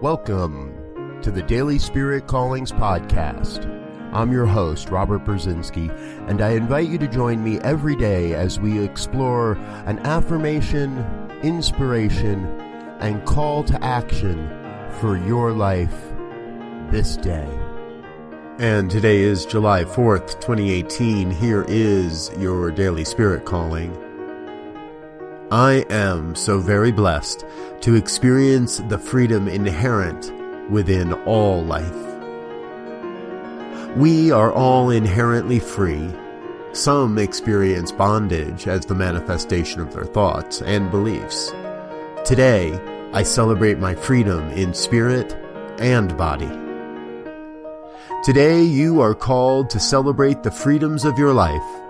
Welcome to the Daily Spirit Callings Podcast. I'm your host, Robert Brzezinski, and I invite you to join me every day as we explore an affirmation, inspiration, and call to action for your life this day. And today is July 4th, 2018. Here is your Daily Spirit Calling. I am so very blessed to experience the freedom inherent within all life. We are all inherently free. Some experience bondage as the manifestation of their thoughts and beliefs. Today, I celebrate my freedom in spirit and body. Today, you are called to celebrate the freedoms of your life